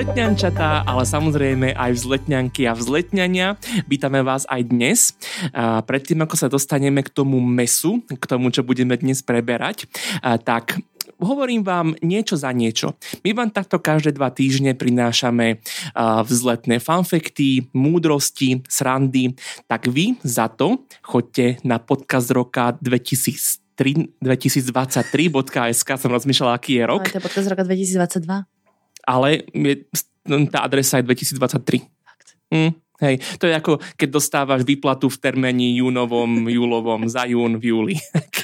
vzletňančatá, ale samozrejme aj vzletňanky a vzletňania. Vítame vás aj dnes. A predtým, ako sa dostaneme k tomu mesu, k tomu, čo budeme dnes preberať, tak hovorím vám niečo za niečo. My vám takto každé dva týždne prinášame vzletné fanfekty, múdrosti, srandy, tak vy za to choďte na podcast roka 2000 2023.sk som rozmýšľala, aký je rok. Ale to je podcast roka 2022 ale je, tá adresa je 2023. Fakt. Mm, hej, to je ako keď dostávaš výplatu v termení júnovom, júlovom, za jún v júli.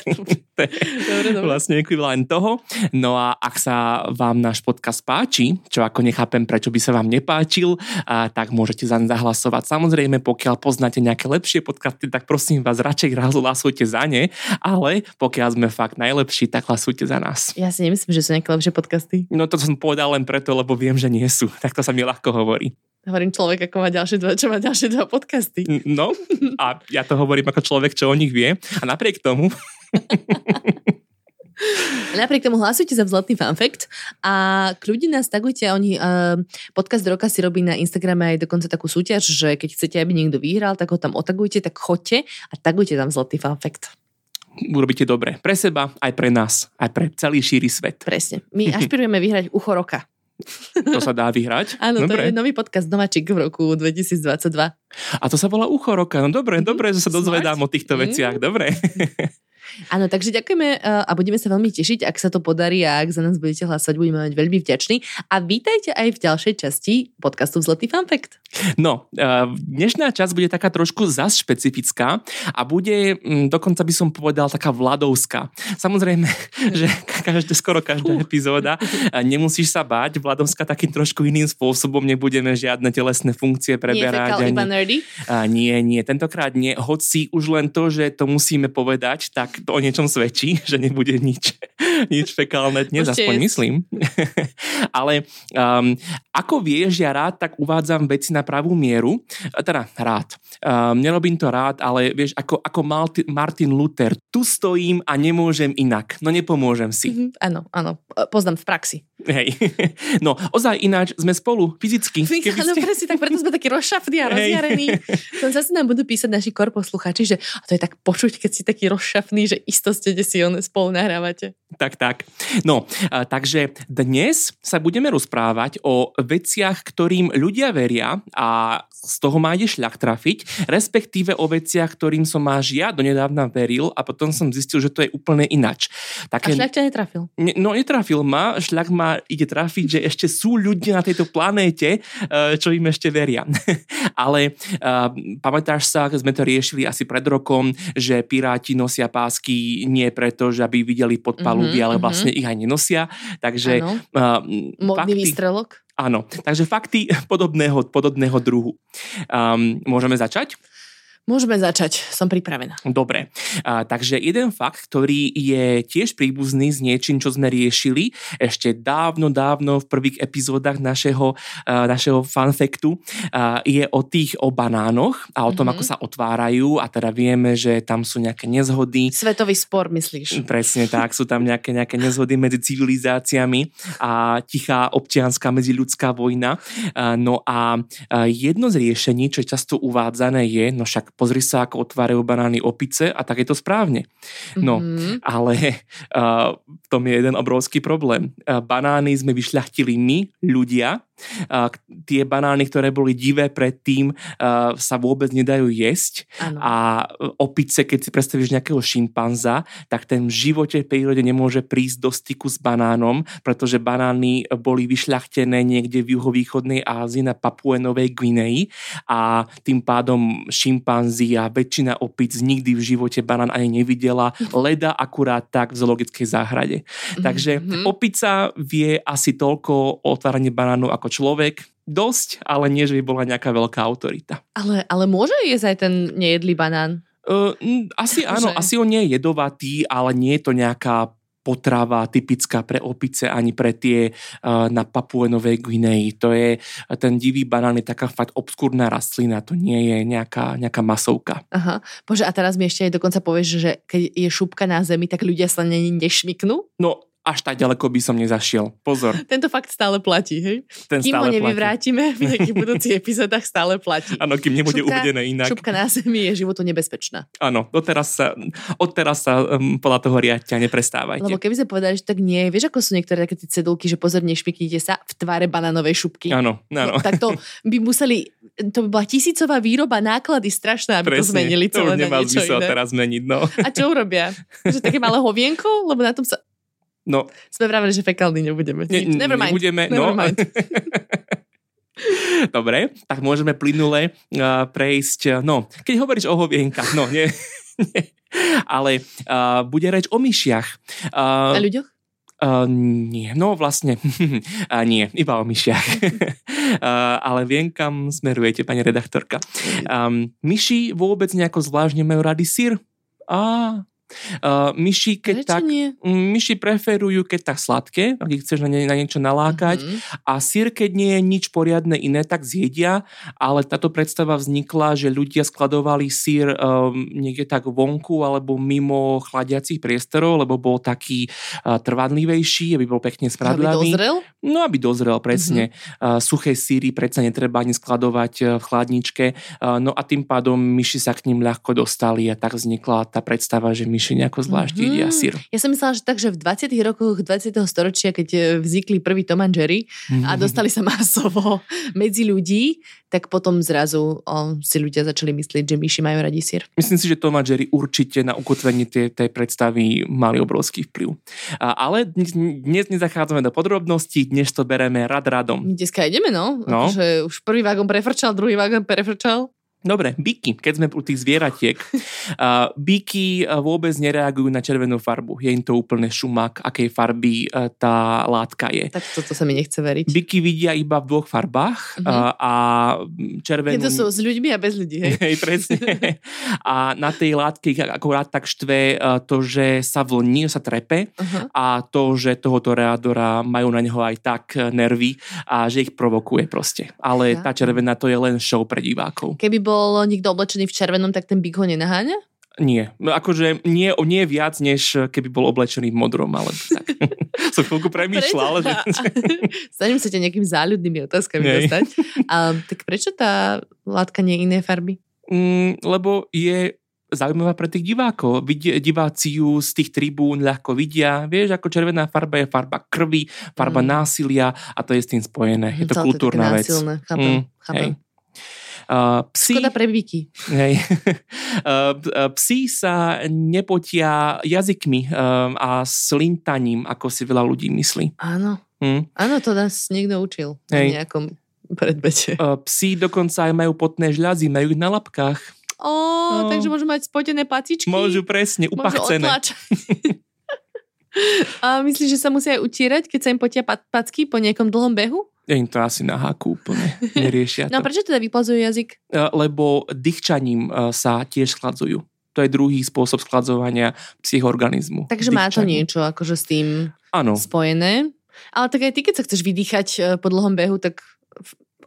dobre, dobre. vlastne ekvivalent toho. No a ak sa vám náš podcast páči, čo ako nechápem, prečo by sa vám nepáčil, a, tak môžete zaň zahlasovať. Samozrejme, pokiaľ poznáte nejaké lepšie podcasty, tak prosím vás, radšej hlasujte za ne, ale pokiaľ sme fakt najlepší, tak hlasujte za nás. Ja si nemyslím, že sú nejaké lepšie podcasty. No to som povedal len preto, lebo viem, že nie sú. Tak to sa mi ľahko hovorí. Hovorím človek, ako má ďalšie dva, čo má ďalšie dva podcasty. No, a ja to hovorím ako človek, čo o nich vie. A napriek tomu Napriek tomu hlasujte za vzletný fanfekt a kľudne nás tagujte. Oni, uh, podcast roka si robí na Instagrame aj dokonca takú súťaž, že keď chcete, aby niekto vyhral, tak ho tam otagujte, tak choďte a tagujte tam vzletný fanfekt. Urobíte dobre pre seba, aj pre nás, aj pre celý šíry svet. Presne. My ašpirujeme vyhrať ucho roka. To sa dá vyhrať? Áno, dobre. to je nový podcast Nováčik v roku 2022. A to sa volá Ucho roka. No dobre, mm-hmm. dobre, že sa dozvedám o týchto veciach. Mm. Dobre. Áno, takže ďakujeme uh, a budeme sa veľmi tešiť, ak sa to podarí a ak za nás budete hlasovať, budeme mať veľmi vďační. A vítajte aj v ďalšej časti podcastu Zlatý Fun Fact. No, uh, dnešná časť bude taká trošku zas špecifická a bude, um, dokonca by som povedal, taká vladovská. Samozrejme, že každé, skoro každá epizóda uh, nemusíš sa báť, vladovská takým trošku iným spôsobom, nebudeme žiadne telesné funkcie preberať. Nie, iba nerdy? Uh, nie, nie, tentokrát nie. Hoci už len to, že to musíme povedať, tak to o niečom svedčí, že nebude nič, nič fekálne dnes, aspoň myslím. Ale um, ako vieš, ja rád tak uvádzam veci na pravú mieru, teda rád. Um, nerobím to rád, ale vieš, ako, ako Martin Luther, tu stojím a nemôžem inak, no nepomôžem si. Mm-hmm, áno, áno, poznám v praxi. Hej, no ozaj ináč sme spolu fyzicky. Áno, ste... presne, tak preto sme takí rozšafní a rozjarení. To zase nám budú písať naši korposluchači, že a to je tak počuť, keď si taký rozšafný, že isto ste si on spolu nahrávate. Tak, tak. No, a, takže dnes sa budeme rozprávať o veciach, ktorým ľudia veria a z toho má ide šľak trafiť, respektíve o veciach, ktorým som máš ja donedávna veril a potom som zistil, že to je úplne inač. Také, a šľak ťa netrafil? Ne, no netrafil ma, šľak ma ide trafiť, že ešte sú ľudia na tejto planéte, eh, čo im ešte veria. Ale uh, pamätáš sa, sme to riešili asi pred rokom, že piráti nosia pásky nie preto, že aby videli podpalubí, mm-hmm, ale mhm. vlastne mm-hmm. ich aj nenosia. Takže... Uh, Modný fakty, výstrelok? Áno, takže fakty podobného, podobného druhu. Um, môžeme začať? Môžeme začať, som pripravená. Dobre, a, takže jeden fakt, ktorý je tiež príbuzný s niečím, čo sme riešili ešte dávno, dávno v prvých epizódach našeho, a, našeho fanfektu, a, je o tých o banánoch a o tom, mm-hmm. ako sa otvárajú a teda vieme, že tam sú nejaké nezhody. Svetový spor, myslíš? Presne tak, sú tam nejaké, nejaké nezhody medzi civilizáciami a tichá občianská medziľudská vojna. A, no a, a jedno z riešení, čo je často uvádzané je, no však pozri sa, ako otvárajú banány opice a tak je to správne. No, mm-hmm. ale uh, v tom je jeden obrovský problém. Uh, banány sme vyšľachtili my, ľudia, Uh, tie banány, ktoré boli divé predtým, uh, sa vôbec nedajú jesť. Ano. A opice, keď si predstavíš nejakého šimpanza, tak ten v živote v prírode nemôže prísť do styku s banánom, pretože banány boli vyšľachtené niekde v juhovýchodnej Ázii na Papue Novej Gvineji a tým pádom šimpanzi a väčšina opic nikdy v živote banán ani nevidela, leda akurát tak v zoologickej záhrade. Mm-hmm. Takže mhm. opica vie asi toľko o otváranie banánu ako ako človek dosť, ale nie, že by bola nejaká veľká autorita. Ale, ale môže jesť aj ten nejedlý banán? Uh, asi áno, asi on nie je jedovatý, ale nie je to nejaká potrava typická pre opice ani pre tie uh, na Papue Novej Guinei. To je, ten divý banán je taká fakt obskúrna rastlina, to nie je nejaká, nejaká masovka. Aha. Bože, a teraz mi ešte aj dokonca povieš, že keď je šupka na zemi, tak ľudia sa na nej nešmiknú? No, až tak ďaleko by som nezašiel. Pozor. Tento fakt stále platí, hej? Ten Kým ho stále platí. nevyvrátime v nejakých budúcich epizódach, stále platí. Áno, kým nebude Šupka- uvedené inak. Šupka na zemi je životu nebezpečná. Áno, odteraz sa, odteraz sa um, podľa toho riadťa neprestávajte. Lebo keby sme povedali, že tak nie, vieš, ako sú niektoré také tie cedulky, že pozor, nešpiknite sa v tvare banánovej šupky. Áno, áno. No, tak to by museli, to by bola tisícová výroba, náklady strašné, aby to zmenili to celé už na nemá niečo zmysel iné. teraz zmeniť, no. A čo urobia? Že také malé hovienko? Lebo na tom sa... No, Sme vraveli, že fekálny nebudeme. ne. Never mind. nebudeme, Never no. mind. Dobre, tak môžeme plynule uh, prejsť, uh, no, keď hovoríš o hovienkach, no, nie, nie ale uh, bude reč o myšiach. Uh, ľuďoch? Uh, nie, no vlastne, uh, nie, iba o myšiach. uh, ale viem, kam smerujete, pani redaktorka. Um, myši vôbec nejako zvlášť nemajú rady sír? Á, uh, myši keď Prečo tak... nie? Mm, Myši preferujú, keď tak sladké, ak ich chceš na, nie, na niečo nalákať. Mhm. A sír, keď nie je nič poriadne iné, tak zjedia, ale táto predstava vznikla, že ľudia skladovali sír um, niekde tak vonku alebo mimo chladiacich priestorov, lebo bol taký uh, trvanlivejší, aby bol pekne Aby spradlavý. dozrel? No, aby dozrel, presne. Uh, suché síry predsa netreba ani skladovať uh, v chladničke. Uh, no a tým pádom myši sa k ním ľahko dostali a tak vznikla tá predstava, že myši nejako zvlášť Mhm. jedia sír. Ja som myslela, že tak, že v 20. rokoch 20. storočia, keď e, vznikli prvý Tom and Jerry a dostali sa masovo medzi ľudí, tak potom zrazu o, si ľudia začali myslieť, že myši majú radi sír. Myslím si, že Tom a Jerry určite na ukotvenie tej, tej predstavy mali obrovský vplyv. A, ale dnes, nezachádzame do podrobností, dnes to bereme rad radom. Dneska ideme, no. No. Akože už prvý vagón prefrčal, druhý vagón prefrčal. Dobre, byky, keď sme u tých zvieratiek. Uh, byky vôbec nereagujú na červenú farbu. Je im to úplne šumak, akej farby uh, tá látka je. Tak toto sa mi nechce veriť. Byky vidia iba v dvoch farbách Mhm. uh, a červenú... Keď to sú s ľuďmi a bez ľudí, hej. Hej, presne. A na tej látke ich akorát tak štve uh, to, že sa vlní, sa trepe Aha. a to, že toho toreadora majú na neho aj tak eh, nervy a že ich provokuje proste. Ale tá Chápem. červená to je len show pre divákov. Keby bol niekto oblečený v červenom, tak ten byk ho nenaháňa? Nie. No Akože nie, nie viac, než keby bol oblečený v modrom, ale tak. Som chvíľku premýšľal, že... Snažím sa ťa nejakým záľudnými otázkami Nej. dostať. A, tak prečo tá látka nie je iné farby? Mm, lebo je zaujímavá pre tých divákov. Diváci ju z tých tribún ľahko vidia. Vieš, ako červená farba je farba krvi, farba Mm. násilia a to je s tým spojené. Je to Celé kultúrna vec. násilné. Chápem, Mm, chápem. hej. Psi, Škoda pre byky. hej, psi sa nepotia jazykmi a slintaním, ako si veľa ľudí myslí. Áno. Hm? Áno, to nás niekto učil Hej. na nejakom predbete. Psi dokonca aj majú potné žľazy, majú ich na lapkách. Ó, No. takže môžu mať spotené patičky. Môžu presne, Môžu upachcené. otlačať. A myslíš, že sa musia aj utierať, keď sa im potia packy po nejakom dlhom behu? Je im to asi na háku úplne. Neriešia No to. prečo teda vyplazujú jazyk? Lebo dýchčaním sa tiež schladzujú. To je druhý spôsob schladzovania psích organizmu. Takže má to Dýchčaním. niečo akože s tým Áno. spojené. Ale tak aj ty, keď sa chceš vydýchať e, po dlhom behu, tak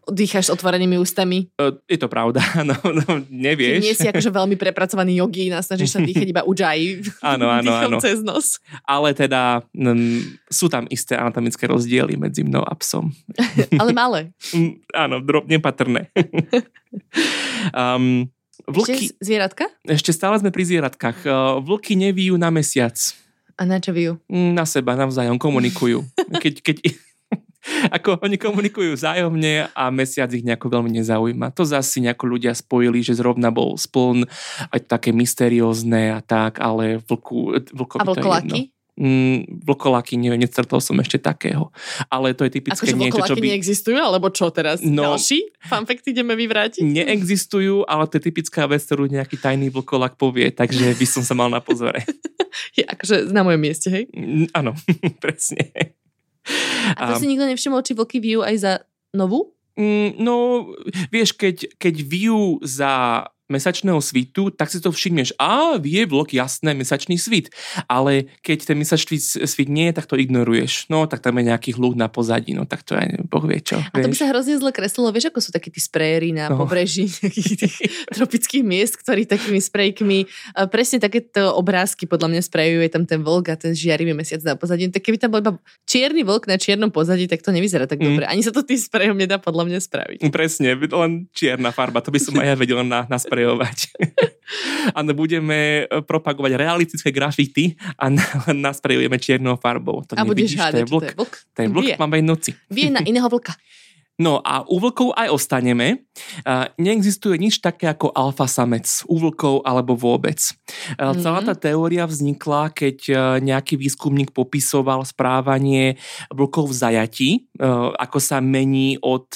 dýcháš s otvorenými ústami. Uh, je to pravda, no, no nevieš. nie si akože veľmi prepracovaný jogín a snažíš sa dýchať iba ujjayi. Áno, áno, áno. cez nos. Ale teda mm, sú tam isté anatomické rozdiely medzi mnou a psom. Ale malé. Áno, drob, nepatrné. um, vlky, Ešte zvieratka? ešte stále sme pri zvieratkách. Uh, vlky nevijú na mesiac. A na čo vyjú? Mm, Na seba navzájom komunikujú. Keď, keď, ako oni komunikujú vzájomne a mesiac ich nejako veľmi nezaujíma. To zase nejako ľudia spojili, že zrovna bol spln, aj také mysteriózne a tak, ale vlku, vlkovi A to vlkoláky? Mm, vlkoláky, neviem, nestretol som ešte takého. Ale to je typické Akože niečo, čo by... neexistujú? Alebo čo teraz? No. Ďalší? Fun fact ideme vyvrátiť? Neexistujú, ale to je typická vec, ktorú nejaký tajný vlkolák povie, takže by som sa mal na pozore. Je akože na mojom mieste, hej? Mm, Áno, presne. A to si nikto nevšimol, či vlky vyjú aj za novú? Mm, No, vieš, keď, keď vijú za mesačného svitu, tak si to všimneš. A vie vlk, jasné, mesačný svit. Ale keď ten mesačný svit nie je, tak to ignoruješ. No, tak tam je nejaký hluk na pozadí, no tak to aj boh vie čo. A to by sa hrozne zle kreslilo, vieš, ako sú takí tí sprejery na no. pobreží tých tropických miest, ktorí takými sprejkmi, presne takéto obrázky podľa mňa sprejujú, je tam ten vlk a ten žiarivý mesiac na pozadí. Tak keby tam bol iba čierny vlk na čiernom pozadí, tak to nevyzerá tak mm. dobre. Ani sa to tým sprejom nedá podľa mňa spraviť. Presne, len čierna farba, to by som aj ja vedel na, nasprejovať. a budeme e, propagovať realistické grafity a nasprejujeme čiernou farbou. To a budeš hádať, to je vlk. To je vlk, máme aj noci. Vie na iného vlka. No a u vlkov aj ostaneme. Neexistuje nič také ako alfa samec u vlkov alebo vôbec. Mm-hmm. Celá tá teória vznikla, keď nejaký výskumník popisoval správanie vlkov v zajati, ako sa mení od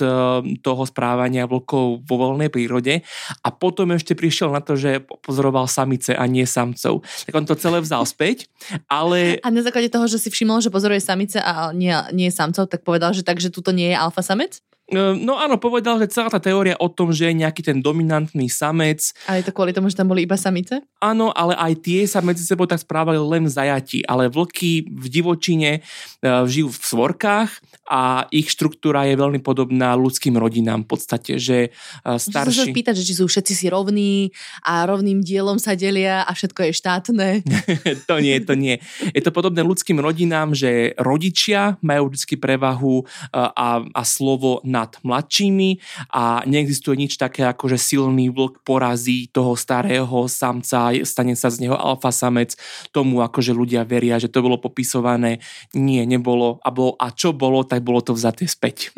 toho správania vlkov vo voľnej prírode a potom ešte prišiel na to, že pozoroval samice a nie samcov. Tak on to celé vzal späť, ale... A na základe toho, že si všimol, že pozoruje samice a nie, nie samcov, tak povedal, že takže tuto nie je alfa samec? Ehm, no áno, povedal, že celá tá teória o tom, že je nejaký ten dominantný samec. A je to kvôli tomu, že tam boli iba samice? Áno, ale aj tie sa medzi sebou tak správali len zajati. Ale vlky v divočine uh, žijú v svorkách a ich štruktúra je veľmi podobná ľudským rodinám v podstate, že uh, starší... Môžem sa pýtať, že či sú všetci si rovní a rovným dielom sa delia a všetko je štátne. to nie, to nie. Je to podobné ľudským rodinám, že rodičia majú vždy prevahu uh, a, a slovo nad mladšími a neexistuje nič také ako, že silný vlk porazí toho starého samca, stane sa z neho alfa samec, tomu akože ľudia veria, že to bolo popisované. Nie, nebolo. A, bolo, a čo bolo, tak bolo to vzaté späť.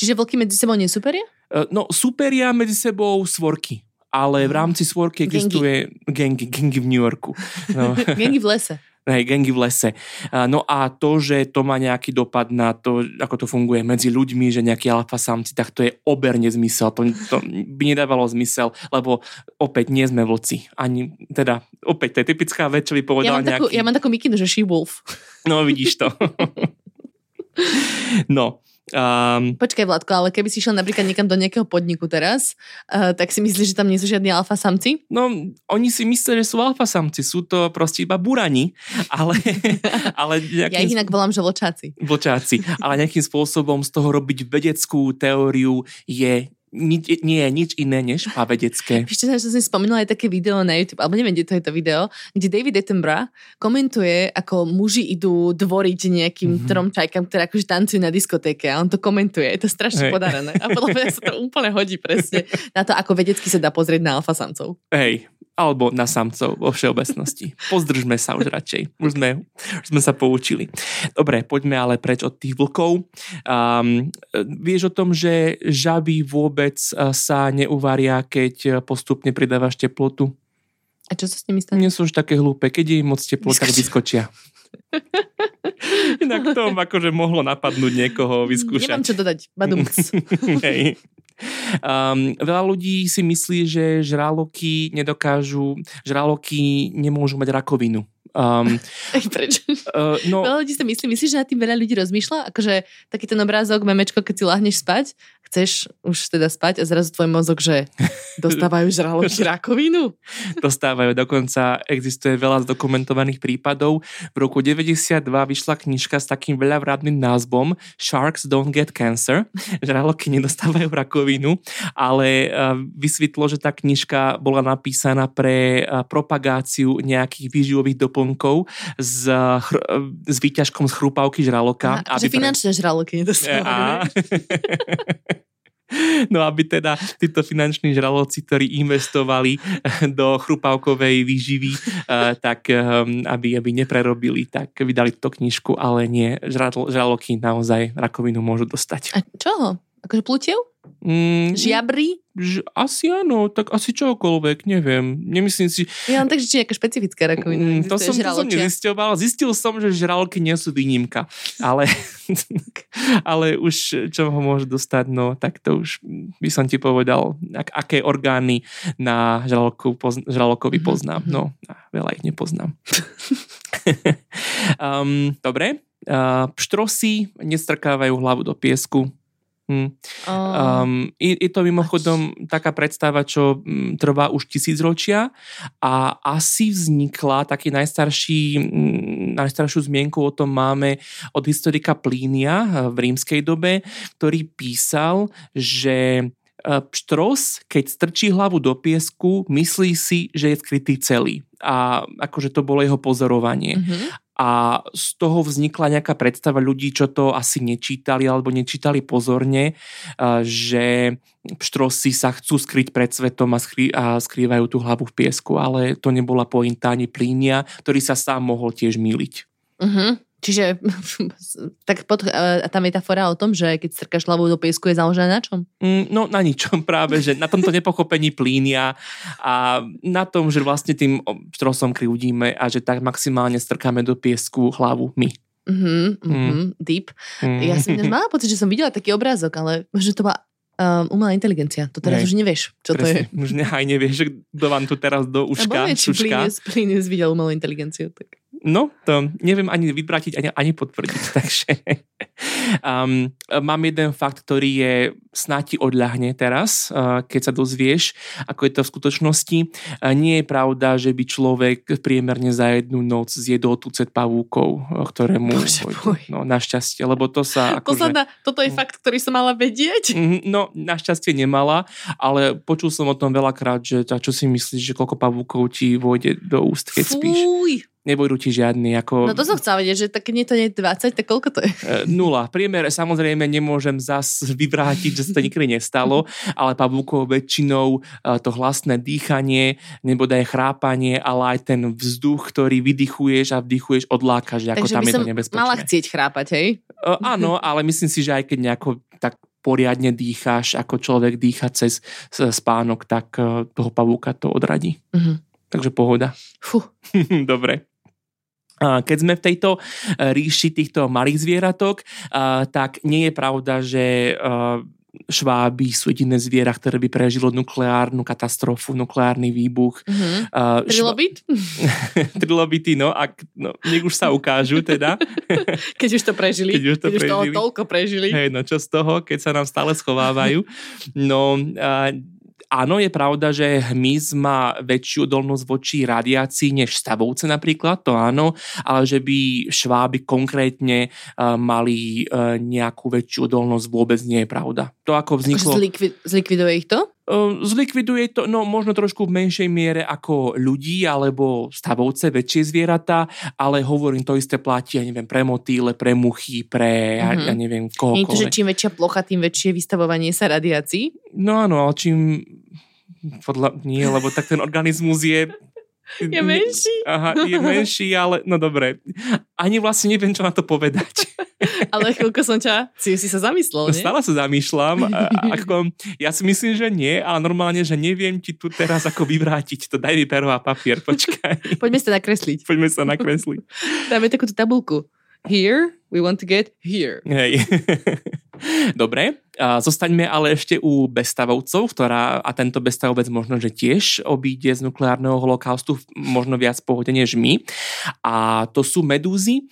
Čiže vlky medzi sebou nesúperia? E, no, súperia medzi sebou svorky ale v rámci svorky existuje gengy, gengy v New Yorku. No. gengy v lese hej, gengy v lese. No a to, že to má nejaký dopad na to, ako to funguje medzi ľuďmi, že nejakí alfa samci, tak to je oberne zmysel. To, to by nedávalo zmysel, lebo opäť nie sme vlci. Ani, teda, opäť, to je typická vec, čo by povedal ja mám nejaký... Takú, ja mám takú mikinu, že she wolf. No, vidíš to. no, Um, Počkaj, Vládko, ale keby si šiel napríklad niekam do nejakého podniku teraz, uh, tak si myslíš, že tam nie sú žiadni alfa samci? No, oni si myslia, že sú alfa samci, sú to proste iba burani, ale... ale nejakým... Ja ich inak volám, že vlčáci. Vlčáci, ale nejakým spôsobom z toho robiť vedeckú teóriu je nič, nie je nič iné než pavedecké. Ešte som si spomínala aj také video na YouTube, alebo neviem, kde to je to video, kde David Attenborough komentuje, ako muži idú dvoriť nejakým mm-hmm. trom čajkám, ktoré akože tancujú na diskotéke a on to komentuje. Je to strašne hey. podarené. A podľa mňa sa to úplne hodí presne na to, ako vedecky sa dá pozrieť na alfa samcov. Hej, alebo na samcov vo všeobecnosti. Pozdržme sa už radšej. Už sme, už sme sa poučili. Dobre, poďme ale preč od tých vlkov. Um, vieš o tom, že žaby vôbec sa neuvaria, keď postupne pridávaš teplotu? A čo sa s nimi stane? Nie sú už také hlúpe. Keď je im moc teplo, tak vyskočia. Inak to akože mohlo napadnúť niekoho vyskúšať. Nemám čo dodať. Badumc. Hej. Um, veľa ľudí si myslí, že žraloky nedokážu, žraloky nemôžu mať rakovinu. Um, Prečo? Uh, no, veľa ľudí si myslí, myslíš, že na tým veľa ľudí rozmýšľa? Akože taký ten obrázok, memečko, keď si lahneš spať, chceš už teda spať a zrazu tvoj mozog, že dostávajú žraloky rakovinu? Dostávajú, dokonca existuje veľa zdokumentovaných prípadov. V roku 92 vyšla knižka s takým veľavradným názvom Sharks don't get cancer. Žraloky nedostávajú rakovinu, ale uh, vysvetlo, že tá knižka bola napísaná pre uh, propagáciu nejakých výživových doplnkov doplnkov s, chr- s výťažkom z chrupavky žraloka. Aha, aby že finančné pre... žraloky nedostávajú. No aby teda títo finanční žraloci, ktorí investovali do chrupavkovej výživy, eh, tak ehm, aby, aby neprerobili, tak vydali túto knižku, ale nie, žraloky naozaj rakovinu môžu dostať. A čo? Akože plutiev? Mm, Žiabry? Ž, asi áno, tak asi čokoľvek, neviem. Nemyslím si... Ja mám takže či nejaká špecifická rakovina. Mm, to, som, to som nezisťoval. Zistil som, že žralky nie sú výnimka. Ale, ale už čo ho môže dostať, no tak to už by som ti povedal, ak, aké orgány na žraloku, poz, žralokovi mhm, poznám. Mm-hmm. No, veľa ich nepoznám. um, dobre. Uh, pštrosy nestrkávajú hlavu do piesku Hm. Oh. Um, je, je to mimochodom taká predstava, čo mm, trvá už tisícročia a asi vznikla taký najstarší, mm, najstaršiu zmienku o tom máme od historika Plínia eh, v rímskej dobe, ktorý písal, že eh, pštros, keď strčí hlavu do piesku, myslí si, že je skrytý celý. A akože to bolo jeho pozorovanie. Mhm. A z toho vznikla nejaká predstava ľudí, čo to asi nečítali alebo nečítali pozorne, a že pštrosy sa chcú skryť pred svetom a, skrý, a skrývajú tú hlavu v piesku, ale to nebola pointa ani plínia, ktorý sa sám mohol tiež míliť. Mhm. Čiže tak pod, a tá metafora o tom, že keď strkáš hlavu do piesku je založená na čom? Mm, No na ničom práve, že na tomto nepochopení plínia a na tom, že vlastne tým štrosom krivdíme a že tak maximálne strkáme do piesku hlavu my. Mhm, mhm, deep. Mm. Ja som mala pocit, že som videla taký obrázok, ale že to bola um, umelá inteligencia. To teraz Nej. už nevieš, čo Presne. to je. Už ne, aj nevieš, kto vám tu teraz do uška, neviem, či. Plinius, Plinius videl umelú inteligenciu. Tak. No, to neviem ani vybratiť, ani, ani potvrdiť, takže um, mám jeden fakt, ktorý je snáď ti odľahne teraz, uh, keď sa dozvieš, ako je to v skutočnosti. Uh, nie je pravda, že by človek priemerne za jednu noc zjedol tucet pavúkov, uh, ktoré mu... Bože môj. No, našťastie, lebo to sa... Akože, Posledná, toto je fakt, ktorý som mala vedieť. Mhm, No, našťastie nemala, ale počul som o tom veľakrát, že čo si myslíš, že koľko pavúkov ti vôjde do úst, keď spíš? Nebojdu ti žiadny, ako... No to som chcela vedieť, že tak nie to nie je 20, tak koľko to je? E, Nula. Priemer samozrejme nemôžem zas vyvrátiť, že sa to nikdy nestalo, ale pavúkov väčšinou e, to hlasné dýchanie, nebodaj chrápanie, ale aj ten vzduch, ktorý vydychuješ a vdychuješ, odlákaš, ako Takže tam je to nebezpečné. mala chcieť chrápať, hej? E, áno, ale myslím si, že aj keď nejako tak poriadne dýcháš, ako človek dýcha cez spánok, tak toho pavúka to odradí. Mhm. Takže pohoda. Fú. Dobre. A Keď sme v tejto eh, ríši týchto malých zvieratok, a, tak nie je pravda, že a, šváby sú jediné zviera, ktoré by prežilo nukleárnu katastrofu, nukleárny výbuch. Mhm. A, šva- Trilobit? Trilobity, no, ak, no, nech už sa ukážu teda. Keď už to prežili. Keď už to Keď už toho prežili. toľko prežili. Hej, no čo z toho, keď sa nám stále schovávajú. No, a, áno, je pravda, že hmyz má väčšiu odolnosť voči radiácii než stavovce napríklad, to áno, ale že by šváby konkrétne a, mali a, nejakú väčšiu odolnosť vôbec nie je pravda. To ako Akože vzniklo... zlikvi- zlikviduje ich to? Uh, Zlikviduje to, no možno trošku v menšej miere ako ľudí alebo stavovce, väčšie zvieratá, ale hovorím, to isté platí, ja neviem, pre motýle, pre muchy, pre, ja, Mhm. ja neviem, Nie je to, že kohokoľvek. čím väčšia plocha, tým väčšie vystavovanie sa radiácii? No áno, ale čím... Podľa, nie, lebo tak ten organizmus je... Je menší. Aha, je menší, ale no dobre. Ani vlastne neviem, čo na to povedať. Ale chvíľko som ťa, si, si sa zamyslel, nie? Stále sa zamýšľam. Ako, ja si myslím, že nie, ale normálne, že neviem ti tu teraz ako vyvrátiť to. Daj mi pero a papier, počkaj. Poďme sa nakresliť. Poďme sa nakresliť. Dáme takúto tabulku. Here, we want to get here. Hej. Dobre, zostaňme ale ešte u bestavovcov, ktorá, a tento bestavovec možno, že tiež obíde z nukleárneho holokaustu možno viac pohode než my. A to sú medúzy.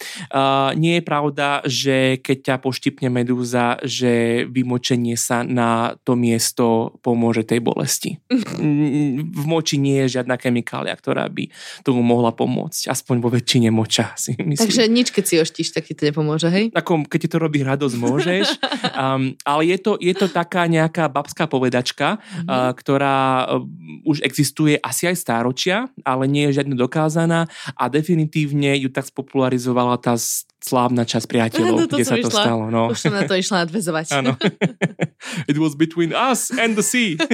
Nie je pravda, že keď ťa poštipne medúza, že vymočenie sa na to miesto pomôže tej bolesti. V moči nie je žiadna chemikália, ktorá by tomu mohla pomôcť. Aspoň vo väčšine moča si myslím. Takže nič, keď si oštíš, tak ti to nepomôže, hej? Ako, keď ti to robí radosť, môžeš. Um, ale je to, je to taká nejaká babská povedačka, Mhm. uh, ktorá uh, už existuje asi aj stáročia, ale nie je žiadne dokázaná a definitívne ju tak spopularizovala tá slávna časť priateľov, to kde sa to išla. stalo. No. Už som na to išla nadvezovať. Áno. It was between us and the sea.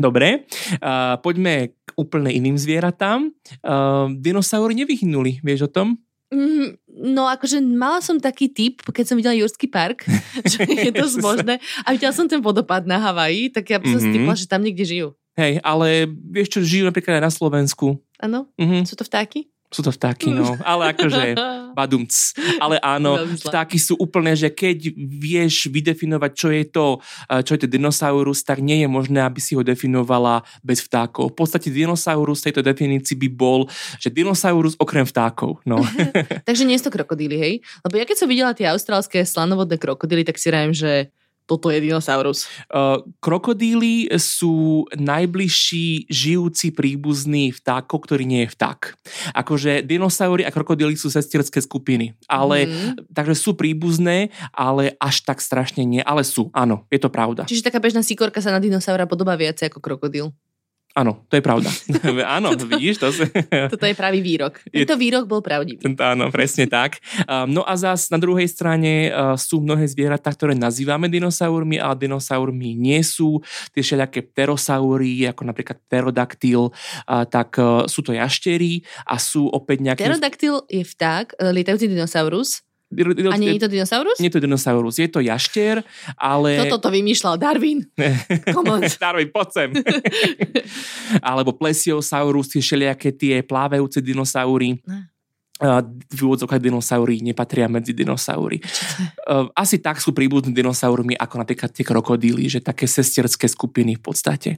Dobre, uh, poďme k úplne iným zvieratám. Uh, dinosaury nevyhynuli, vieš o tom? Mm, No akože mala som taký typ, keď som videla Jurský park, že je to možné. A videla som ten vodopád na Havaji, tak ja by som si Mhm. typla, že tam niekde žijú. Hej, ale vieš čo, žijú napríklad aj na Slovensku. Áno? Mhm. Sú to vtáky? Sú to vtáky, no. Ale akože badumc. Ale áno, vtáky sú úplne, že keď vieš vydefinovať, čo je to, eh, čo je to dinosaurus, tak nie je možné, aby si ho definovala bez vtákov. V podstate dinosaurus tejto definícii by bol, že dinosaurus okrem vtákov. No. Takže nie sú to krokodíly, hej? Lebo ja keď som videla tie austrálske slanovodné krokodíly, tak si rájem, že toto je dinosaurus. Uh, krokodíly sú najbližší žijúci príbuzný vtákov, ktorý nie je vták. Akože dinosaury a krokodíly sú sestierské skupiny. Ale, Mhm. takže sú príbuzné, ale až tak strašne nie. Ale sú, áno, je to pravda. Čiže taká bežná sikorka sa na dinosaura podobá viacej ako krokodíl. Áno, to je pravda. áno, vidíš to? sa- Toto je pravý výrok. Tento výrok bol pravdivý. Áno, presne tak. Um, no a zás na druhej strane uh, sú mnohé zvieratá, ktoré nazývame dinosaurmi, ale dinosaurmi nie sú. Tie všelijaké pterosaury, ako napríklad pterodaktyl, uh, tak uh, sú to jaštery a sú opäť nejaké... Pterodaktyl je vták, e, lietajúci dinosaurus. A nie je to dinosaurus? Nie je to dinosaurus, je to jašter, ale... Toto to vymýšľal Darwin. Darwin, poď sem. Alebo plesiosaurus, tie všelijaké tie plávajúce dinosaury. Ne. V úvodzovkách dinosaury nepatria medzi dinosaury. Asi tak sú príbuzní dinosaurmi ako napríklad tie krokodíly, že také sesterské skupiny v podstate.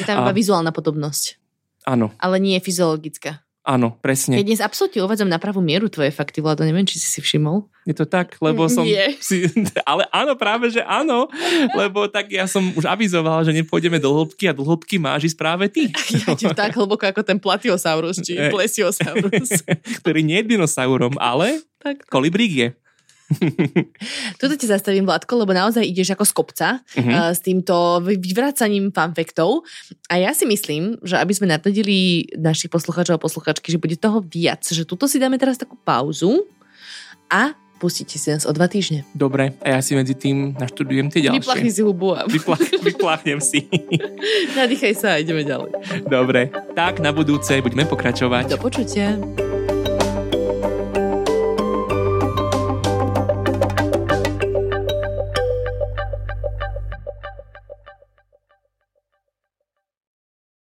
Je tam iba vizuálna podobnosť, Áno, ale nie je fyziologická. Áno, Ja presne. dnes absolútne uvádzam na pravú mieru tvoje fakty, Vlado, neviem, či si si všimol. Je to tak, lebo som... Nie. Si, ale áno, práve, že áno. Lebo tak ja som už avizoval, že nepôjdeme do hĺbky a do hĺbky máš ísť práve ty. Ja tak hlboko ako ten platiosaurus, či Eh. plesiosaurus. Ktorý nie je dinosaurom, ale tak. kolibrík je. Tuto ti zastavím, Vládko, lebo naozaj ideš ako z kopca Mhm. uh, s týmto vy- vyvracaním fanfektov. A ja si myslím, že aby sme navnadili našich poslucháčov a posluchačky, že bude toho viac, že tuto si dáme teraz takú pauzu a pustíte si nás o dva týždne. Dobre, a ja si medzi tým naštudujem tie ďalšie. Vyplachni si hubu a Vyplach, vyplachnem si. nadýchaj sa a ideme ďalej. Dobre, tak na budúce budeme pokračovať. Do počutia.